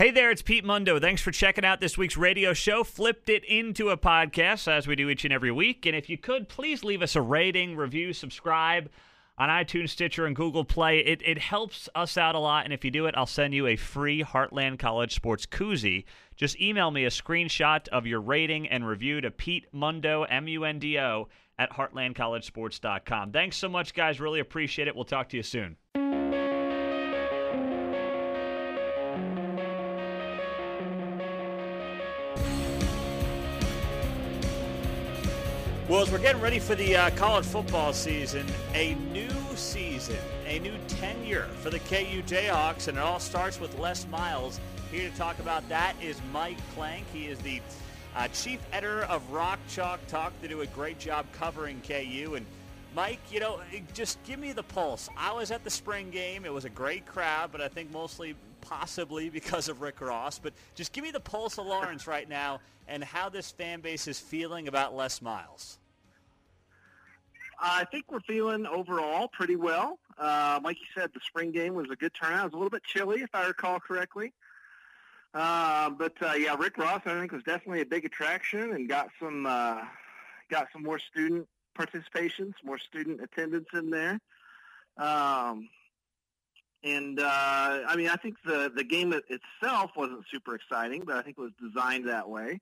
Hey there, it's Pete Mundo. Thanks for checking out this week's radio show. Flipped it into a podcast as we do each and every week. And if you could, please leave us a rating, review, subscribe on iTunes, Stitcher, and Google Play. It, it helps us out a lot. And if you do it, I'll send you a free Heartland College Sports koozie. Just email me a screenshot of your rating and review to Pete Mundo, M U N D O, at heartlandcollegesports.com. Thanks so much, guys. Really appreciate it. We'll talk to you soon. Well, as we're getting ready for the uh, college football season, a new season, a new tenure for the KU Jayhawks, and it all starts with Les Miles. Here to talk about that is Mike Plank. He is the uh, chief editor of Rock Chalk Talk. They do a great job covering KU. And Mike, you know, just give me the pulse. I was at the spring game. It was a great crowd, but I think mostly possibly because of Rick Ross. But just give me the pulse of Lawrence right now and how this fan base is feeling about Les Miles. I think we're feeling overall pretty well. Uh, like you said, the spring game was a good turnout. It was a little bit chilly, if I recall correctly. Uh, but uh, yeah, Rick Ross, I think, was definitely a big attraction and got some uh, got some more student participation, some more student attendance in there. Um, and uh, I mean, I think the the game itself wasn't super exciting, but I think it was designed that way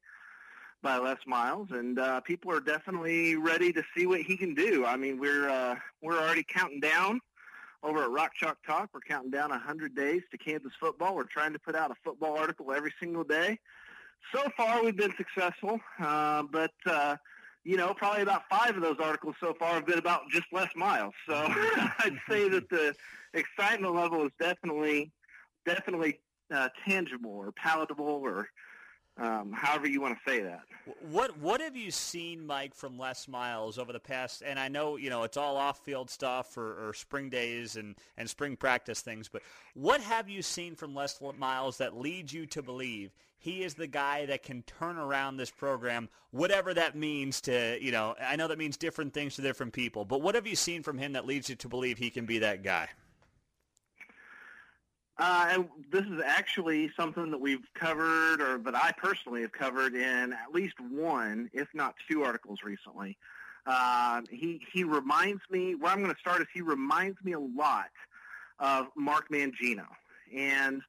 by Les Miles, and uh, people are definitely ready to see what he can do. I mean, we're uh, we're already counting down over at Rock Chalk Talk. We're counting down 100 days to Kansas football. We're trying to put out a football article every single day. So far, we've been successful, uh, but uh, you know, probably about five of those articles so far have been about just Les Miles. So I'd say that the excitement level is definitely definitely uh, tangible or palatable or um, however you want to say that. What what have you seen, Mike, from Les Miles over the past? And I know you know it's all off field stuff or, or, spring days and and spring practice things, but what have you seen from Les Miles that leads you to believe he is the guy that can turn around this program, whatever that means to you know? I know that means different things to different people, but what have you seen from him that leads you to believe he can be that guy? Uh, and this is actually something that we've covered, or that I personally have covered in at least one, if not two, articles recently. Uh, he he reminds me. Where I'm going to start is he reminds me a lot of Mark Mangino. And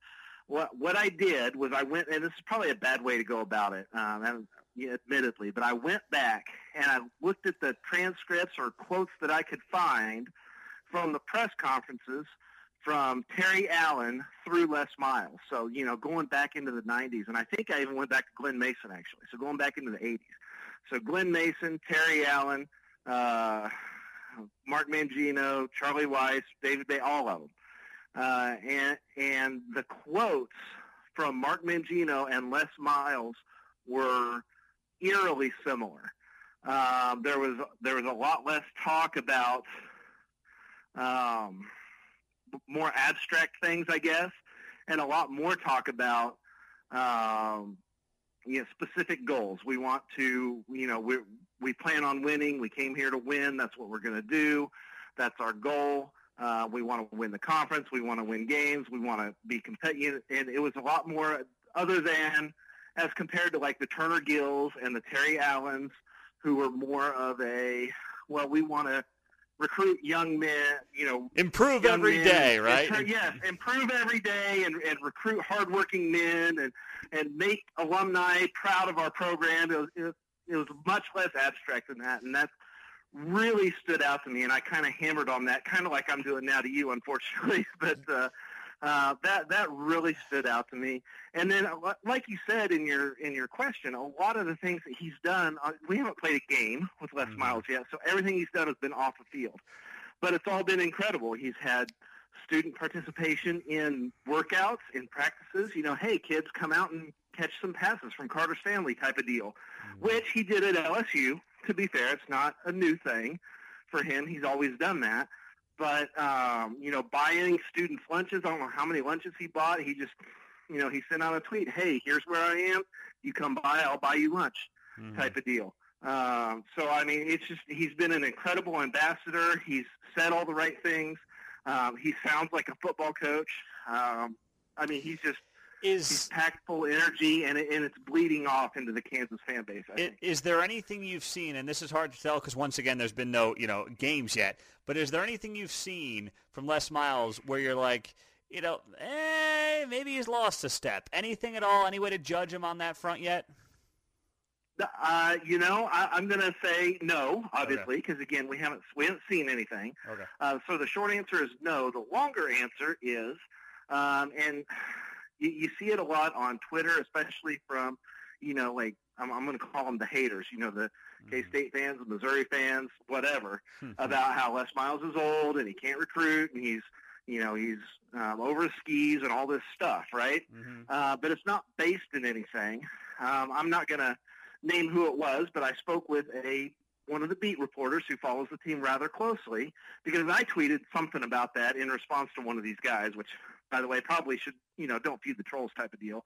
what what I did was I went, and this is probably a bad way to go about it, um, and, admittedly, but I went back and I looked at the transcripts or quotes that I could find from the press conferences from Terry Allen through Les Miles. So, you know, going back into the 90s, and I think I even went back to Glen Mason, actually. So going back into the 80s. So Glen Mason, Terry Allen, uh, Mark Mangino, Charlie Weis, David Beaty, all of them. Uh, and, and the quotes from Mark Mangino and Les Miles were eerily similar. Um, there was there was a lot less talk about um, more abstract things, I guess, and a lot more talk about um, you know, specific goals. We want to, you know, we we plan on winning. We came here to win. That's what we're going to do. That's our goal. Uh, we want to win the conference. We want to win games. We want to be competitive. And it was a lot more other than as compared to like the Turner Gills and the Terry Allens, who were more of a, well, we want to recruit young men, you know, improve every men, day, right? yes, improve every day and, and recruit hardworking men and and make alumni proud of our program. It was, it was, it was much less abstract than that, and that really stood out to me. And I kind of hammered on that, kind of like I'm doing now to you, unfortunately. but uh, uh, that that really stood out to me. And then, uh, like you said in your in your question, a lot of the things that he's done, uh, we haven't played a game with Les mm-hmm. Miles yet, so everything he's done has been off the field. But it's all been incredible. He's had student participation in workouts, in practices. You know, hey kids, come out and catch some passes from Carter Stanley type of deal, mm-hmm. which he did at LSU. To be fair, it's not a new thing for him. He's always done that but um, you know, buying students lunches. I don't know how many lunches he bought. He just, you know, he sent out a tweet, "Hey, here's where I am. You come by, I'll buy you lunch," mm-hmm. type of deal. Um, so I mean, it's just he's been an incredible ambassador. He's said all the right things. Um, he sounds like a football coach. Um, I mean, he's just is he's packed full energy, and it, and it's bleeding off into the Kansas fan base. I i- think. is there anything you've seen, and this is hard to tell because once again, there's been no you know games yet. But is there anything you've seen from Les Miles where you're like, you know, eh, maybe he's lost a step? Anything at all? Any way to judge him on that front yet? Uh, you know, I, I'm going to say no, obviously, because again, we haven't we haven't seen anything. Okay. Uh, so the short answer is no. The longer answer is, um, and you, you see it a lot on Twitter, especially from, you know, like I'm, I'm going to call them the haters. You know, the K-State fans, the Missouri fans, whatever, about how Les Miles is old and he can't recruit and he's, you know, he's um, over his skis and all this stuff, right? Mhm. uh, but it's not based in anything. Um, I'm not going to name who it was, but I spoke with a one of the beat reporters who follows the team rather closely because I tweeted something about that in response to one of these guys, which, by the way, probably should you know don't feed the trolls type of deal.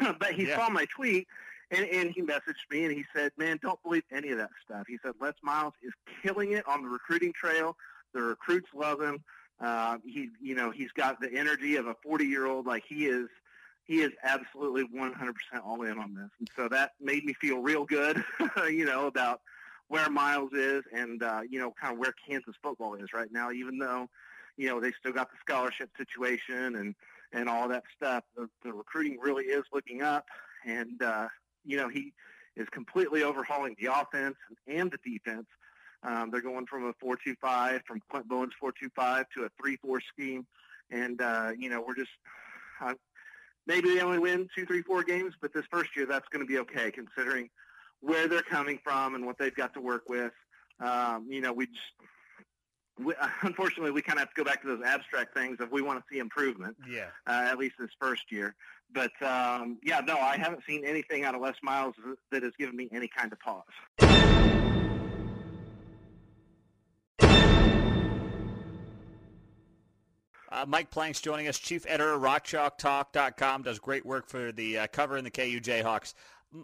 but he Yeah. saw my tweet. And, and he messaged me and he said, man, don't believe any of that stuff. He said, Les Miles is killing it on the recruiting trail. The recruits love him. Uh, he, you know, he's got the energy of a 40 year old. Like he is, he is absolutely 100% all in on this. And so that made me feel real good, you know, about where Miles is and, uh, you know, kind of where Kansas football is right now, even though, you know, they still got the scholarship situation and, and all that stuff. The, the recruiting really is looking up and, uh, you know, he is completely overhauling the offense and the defense. Um, they're going from a 4-2-5, from Clint Bowen's 4-2-5 to a 3-4 scheme. And, uh, you know, we're just uh, maybe they only win two, three, four games, but this first year that's going to be okay considering where they're coming from and what they've got to work with. Um, you know, we just, we, unfortunately, we kind of have to go back to those abstract things if we want to see improvement, Yeah. uh, at least this first year. But, um, yeah, no, I haven't seen anything out of Les Miles that has given me any kind of pause. Uh, Mike Plank's joining us, chief editor, RockChalkTalk.com, does great work for the uh, cover in the KU Jayhawks.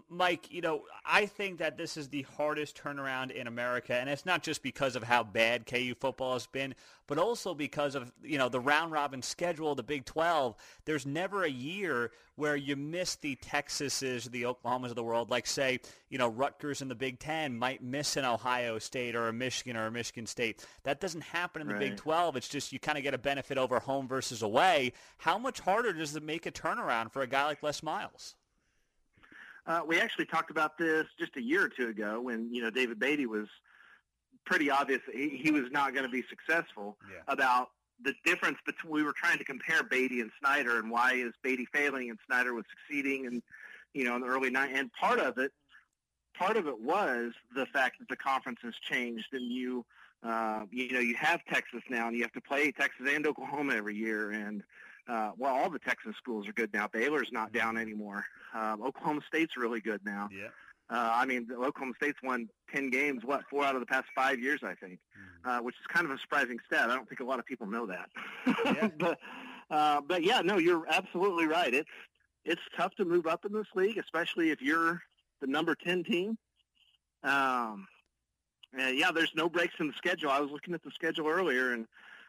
Mike, you know, I think that this is the hardest turnaround in America, and it's not just because of how bad KU football has been, but also because of, you know, the round robin schedule, of the Big 12. There's never a year where you miss the Texases, the Oklahomas of the world, like say, you know, Rutgers in the Big 10 might miss an Ohio State or a Michigan or a Michigan State. That doesn't happen in the Big 12. It's just you kind of get a benefit over home versus away. How much harder does it make a turnaround for a guy like Les Miles? Uh, we actually talked about this just a year or two ago when you know David Beaty was pretty obvious that he, he was not going to be successful. Yeah. About the difference between we were trying to compare Beaty and Snyder and why is Beaty failing and Snyder was succeeding and you know in the early night and part of it part of it was the fact that the conference has changed and you uh, you know you have Texas now and you have to play Texas and Oklahoma every year and uh, well all the Texas schools are good now Baylor's not down anymore um, Oklahoma State's really good now Yeah. uh, I mean, Oklahoma State's won 10 games, what, four out of the past five years, I think, uh, which is kind of a surprising stat. I don't think a lot of people know that. Yeah. but, uh, but yeah, no, you're absolutely right. It's, it's tough to move up in this league, especially if you're the number 10 team. Um, and yeah, there's no breaks in the schedule. I was looking at the schedule earlier, and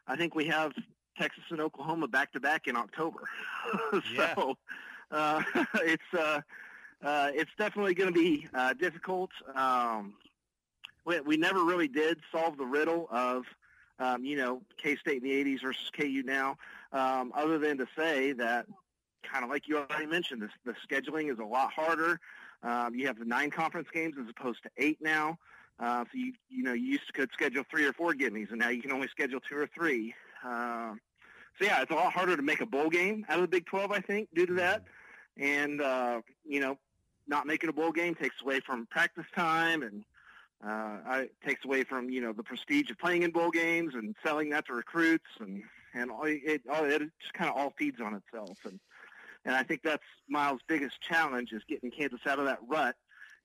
I think we have Texas and Oklahoma back to back in October. Yeah. so uh, it's uh, uh, it's definitely going to be uh, difficult. Um, we, we never really did solve the riddle of um, you know K-State in the '80s versus KU now, um, other than to say that kind of like you already mentioned, this, the scheduling is a lot harder. Um, you have the nine conference games as opposed to eight now. Uh, so you you know you used to could schedule three or four gimmies, and now you can only schedule two or three. Um, so yeah, it's a lot harder to make a bowl game out of the Big 12, I think, due to that. And uh, you know, not making a bowl game takes away from practice time, and uh, it takes away from you know the prestige of playing in bowl games and selling that to recruits, and and all, it all it just kind of all feeds on itself. And and I think that's Miles' biggest challenge is getting Kansas out of that rut,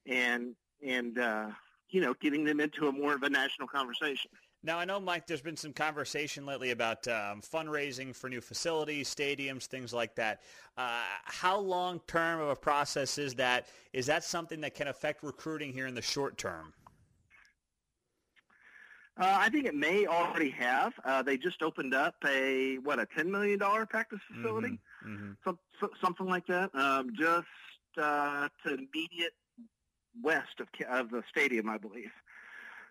and and uh, you know getting them into a more of a national conversation. Now, I know, Mike, there's been some conversation lately about um, fundraising for new facilities, stadiums, things like that. Uh, how long-term of a process is that? Is that something that can affect recruiting here in the short term? Uh, I think it may already have. Uh, they just opened up a what a ten million dollar practice facility. mm-hmm. so, so, something like that. Um, just uh, to immediate west of of the stadium, I believe.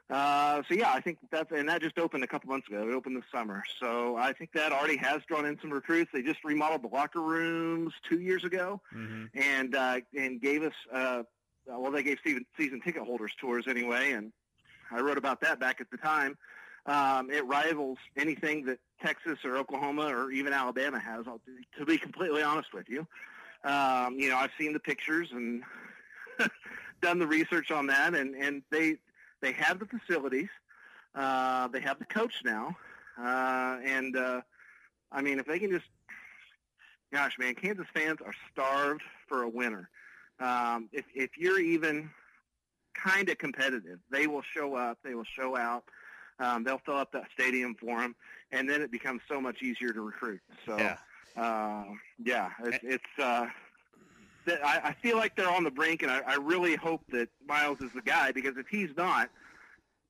Uh, so yeah, I think that's and that just opened a couple months ago. It opened this summer, so I think that already has drawn in some recruits. They just remodeled the locker rooms two years ago, mm-hmm. and uh, and gave us uh, well, they gave season, season ticket holders tours anyway, and I wrote about that back at the time. Um, it rivals anything that Texas or Oklahoma or even Alabama has. I'll, to be completely honest with you, um, you know I've seen the pictures and done the research on that, and and they they have the facilities. Uh, they have the coach now. Uh, and, uh, I mean, if they can just, gosh, man, Kansas fans are starved for a winner. Um, if, if you're even kind of competitive, they will show up. They will show out. Um, they'll fill up that stadium for them, and then it becomes so much easier to recruit. So, yeah, uh, yeah it's, it's uh, I, I feel like they're on the brink, and I, I really hope that Miles is the guy because if he's not,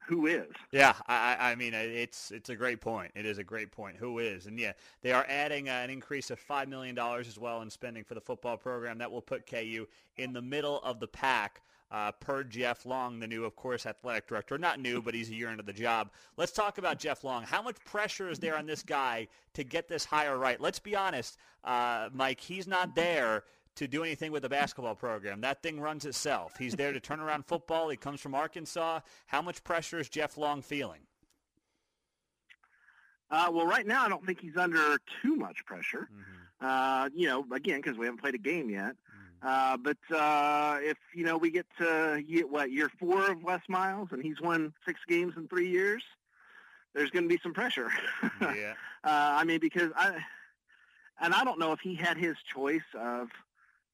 who is? Yeah, I, I mean it's it's a great point. It is a great point. Who is? And yeah, they are adding uh, an increase of five million dollars as well in spending for the football program. That will put KU in the middle of the pack. Uh, per Jeff Long, the new, of course, athletic director. Not new, but he's a year into the job. Let's talk about Jeff Long. How much pressure is there on this guy to get this hire right? Let's be honest, uh, Mike. He's not there to do anything with the basketball program. That thing runs itself. He's there to turn around football. He comes from Arkansas. How much pressure is Jeff Long feeling? Uh, well, right now I don't think he's under too much pressure. Mm-hmm. Uh, you know, again, because we haven't played a game yet. Mm-hmm. Uh, but uh, if you know we get to get what year four of Les Miles, and he's won six games in three years, there's going to be some pressure. yeah. Uh, I mean, because I and I don't know if he had his choice of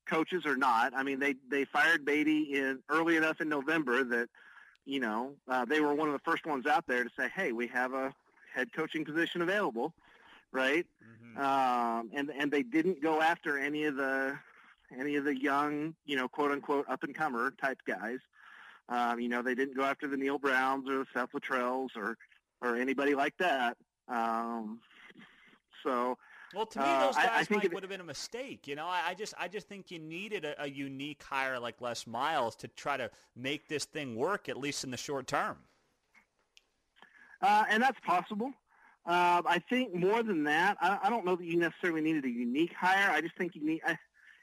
coaches or not. I mean, they they fired Beaty in early enough in November that you know uh, they were one of the first ones out there to say, "Hey, we have a head coaching position available," right? Mm-hmm. Um, and and they didn't go after any of the any of the young, you know, quote unquote up and comer type guys. Um, you know, they didn't go after the Neal Browns or the Seth Littrells or or anybody like that. Um, so well, to me, uh, those guys uh, I, it, would have been a mistake. You know, I, I, just I just think you needed a, a, unique hire like Les Miles to try to make this thing work at least in the short term. Uh, and that's possible. Uh, I think more than that, I, I, don't know that you necessarily needed a unique hire. I just think you need. I,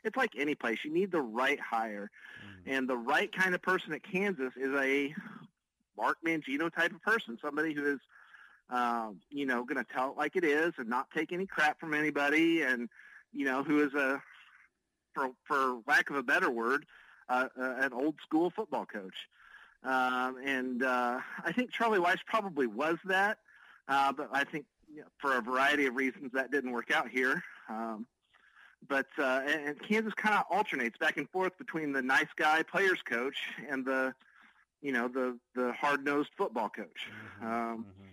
it's like any place; you need the right hire, mm. and the right kind of person at Kansas is a Mark Mangino type of person, somebody who is – um, you know, going to tell it like it is and not take any crap from anybody, and you know, who is a, for for lack of a better word, uh, uh, an old school football coach. Um, and uh, I think Charlie Weis probably was that, uh, but I think you know, for a variety of reasons that didn't work out here. Um, but uh, and, and Kansas kind of alternates back and forth between the nice guy players coach and the, you know, the the hard nosed football coach. Mm-hmm, um, mm-hmm.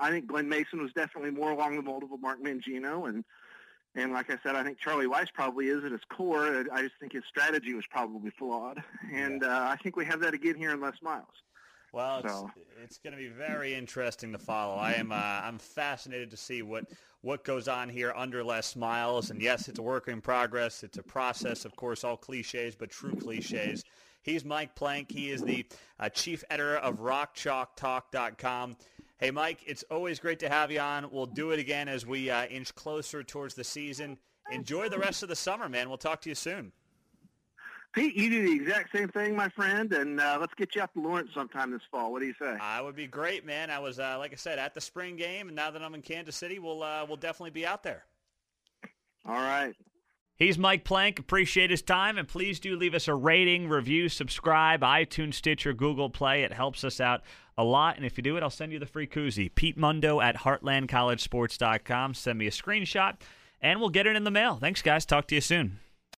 I think Glen Mason was definitely more along the mold of a Mark Mangino, and and like I said, I think Charlie Weis probably is at his core. I just think his strategy was probably flawed, and uh, I think we have that again here in Les Miles. Well, it's, so. it's going to be very interesting to follow. I am uh, I'm fascinated to see what what goes on here under Les Miles. And yes, it's a work in progress. It's a process, of course, all cliches, but true cliches. He's Mike Plank. He is the uh, chief editor of RockChalkTalk.com. Hey, Mike, it's always great to have you on. We'll do it again as we uh, inch closer towards the season. Enjoy the rest of the summer, man. We'll talk to you soon. Pete, you do the exact same thing, my friend, and uh, let's get you out to Lawrence sometime this fall. What do you say? I would be great, man. I was, uh, like I said, at the spring game, and now that I'm in Kansas City, we'll uh, we'll definitely be out there. All right. He's Mike Plank. Appreciate his time, and please do leave us a rating, review, subscribe, iTunes, Stitcher, Google Play. It helps us out a lot. And if you do it, I'll send you the free koozie. Pete Mundo at heartlandcollegesports.com. Send me a screenshot, and we'll get it in the mail. Thanks, guys. Talk to you soon.